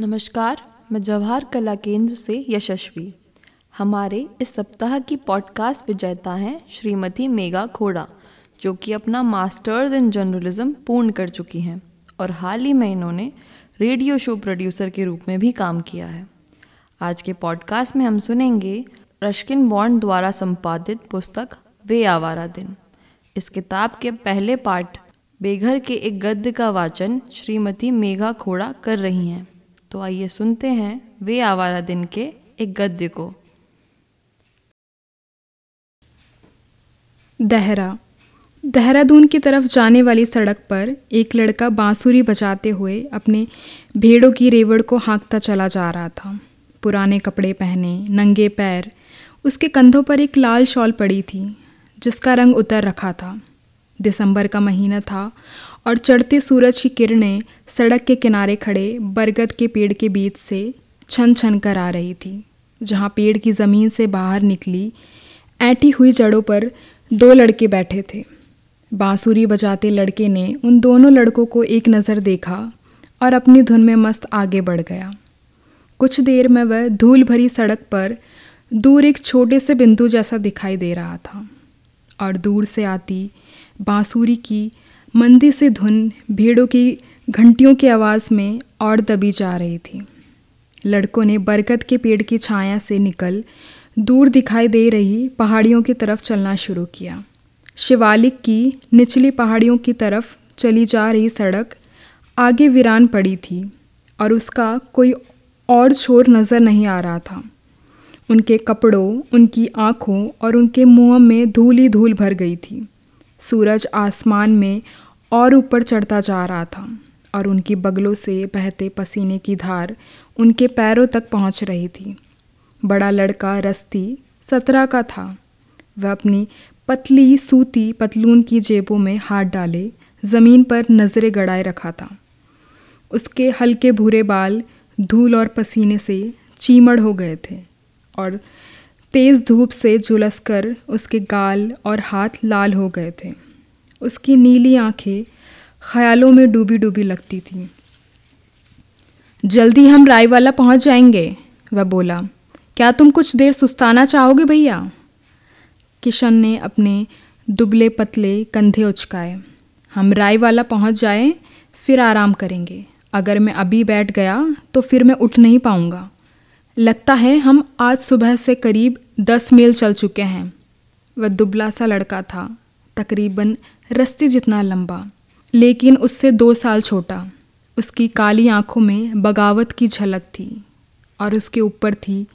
नमस्कार, मैं जवाहर कला केंद्र से यशस्वी। हमारे इस सप्ताह की पॉडकास्ट विजेता हैं श्रीमती मेगा खोड़ा, जो कि अपना मास्टर्स इन जर्नलिज्म पूर्ण कर चुकी हैं और हाल ही में इन्होंने रेडियो शो प्रोड्यूसर के रूप में भी काम किया है। आज के पॉडकास्ट में हम सुनेंगे रश्किन बॉन्ड द्वारा संपादित पुस्तक वे आवारा दिन। इस किताब के पहले पार्ट बेघर के एक गद्य का वाचन श्रीमती मेघा खोड़ा कर रही हैं। तो आइए सुनते हैं वे आवारा दिन के एक गद्य को। दहरा। देहरादून की तरफ़ जाने वाली सड़क पर एक लड़का बांसुरी बजाते हुए अपने भेड़ों की रेवड़ को हाँकता चला जा रहा था। पुराने कपड़े पहने, नंगे पैर, उसके कंधों पर एक लाल शॉल पड़ी थी, जिसका रंग उतर रखा था। दिसंबर का महीना था और चढ़ते सूरज की किरणें सड़क के किनारे खड़े बरगद के पेड़ के बीच से छन छन कर आ रही थी, जहाँ पेड़ की ज़मीन से बाहर निकली, ऐठी हुई जड़ों पर दो लड़के बैठे थे। बांसुरी बजाते लड़के ने उन दोनों लड़कों को एक नज़र देखा और अपनी धुन में मस्त आगे बढ़ गया। कुछ देर में वह धूल भरी सड़क पर दूर एक छोटे से बिंदु जैसा दिखाई दे रहा था। और दूर से आती। बांसुरी की मंदी से धुन भीड़ों की घंटियों की आवाज़ में और दबी जा रही थी। लड़कों ने बरगद के पेड़ की छाया से निकल दूर दिखाई दे रही पहाड़ियों की तरफ़ चलना शुरू किया। शिवालिक की निचली पहाड़ियों की तरफ़ चली जा रही सड़क आगे वीरान पड़ी थी और उसका कोई और छोर नज़र नहीं आ रहा था। उनके कपड़ों, उनकी आँखों और उनके मुँह में धूल ही धूल भर गई थी। सूरज आसमान में और ऊपर चढ़ता जा रहा था और उनकी बगलों से बहते पसीने की धार उनके पैरों तक पहुँच रही थी। बड़ा लड़का रस्ती सत्रह का था। वह अपनी पतली, सूती पतलून की जेबों में हाथ डाले, ज़मीन पर नज़रें गड़ाए रखा था। उसके हल्के भूरे बाल धूल और पसीने से चीमड़ हो गए थे। और तेज़ धूप से झुलसकर उसके गाल और हाथ लाल हो गए थे। उसकी नीली आँखें ख्यालों में डूबी डूबी लगती थीं। जल्दी हम रायवाला पहुँच जाएँगे, वह बोला। क्या तुम कुछ देर सुस्ताना चाहोगे भैया? किशन ने अपने दुबले पतले कंधे उचकाए। हम रायवाला पहुँच जाएँ, फिर आराम करेंगे। अगर मैं अभी बैठ गया तो फिर मैं उठ नहीं पाऊँगा। लगता है हम आज सुबह से करीब दस मील चल चुके हैं। वह दुबला सा लड़का था, तकरीबन रस्सी जितना लंबा, लेकिन उससे दो साल छोटा। उसकी काली आँखों में बगावत की झलक थी और उसके ऊपर थी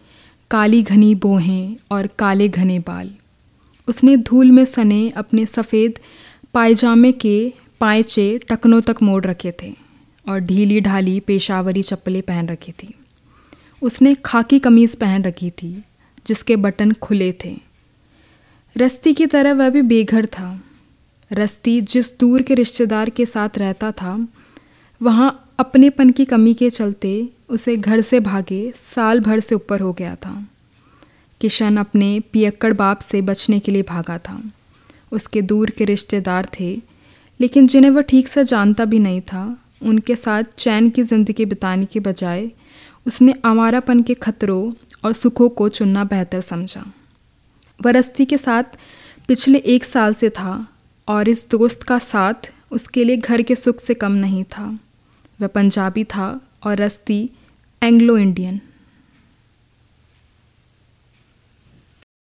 काली घनी बोहें और काले घने बाल। उसने धूल में सने अपने सफ़ेद पायजामे के पायचे टकनों तक मोड़ रखे थे और ढीली ढाली पेशावरी चप्पलें पहन रखी थी। उसने खाकी कमीज़ पहन रखी थी, जिसके बटन खुले थे। रस्ती की तरह वह भी बेघर था। रस्ती जिस दूर के रिश्तेदार के साथ रहता था, वहाँ अपनेपन की कमी के चलते उसे घर से भागे साल भर से ऊपर हो गया था। किशन अपने पियक्कड़ बाप से बचने के लिए भागा था। उसके दूर के रिश्तेदार थे, लेकिन जिन्हें वह ठीक से जानता भी नहीं था, उनके साथ चैन की ज़िंदगी बिताने के बजाय उसने आवारापन के खतरों और सुखों को चुनना बेहतर समझा। वरस्ती के साथ पिछले एक साल से था और इस दोस्त का साथ उसके लिए घर के सुख से कम नहीं था। वह पंजाबी था और रस्ती एंग्लो इंडियन।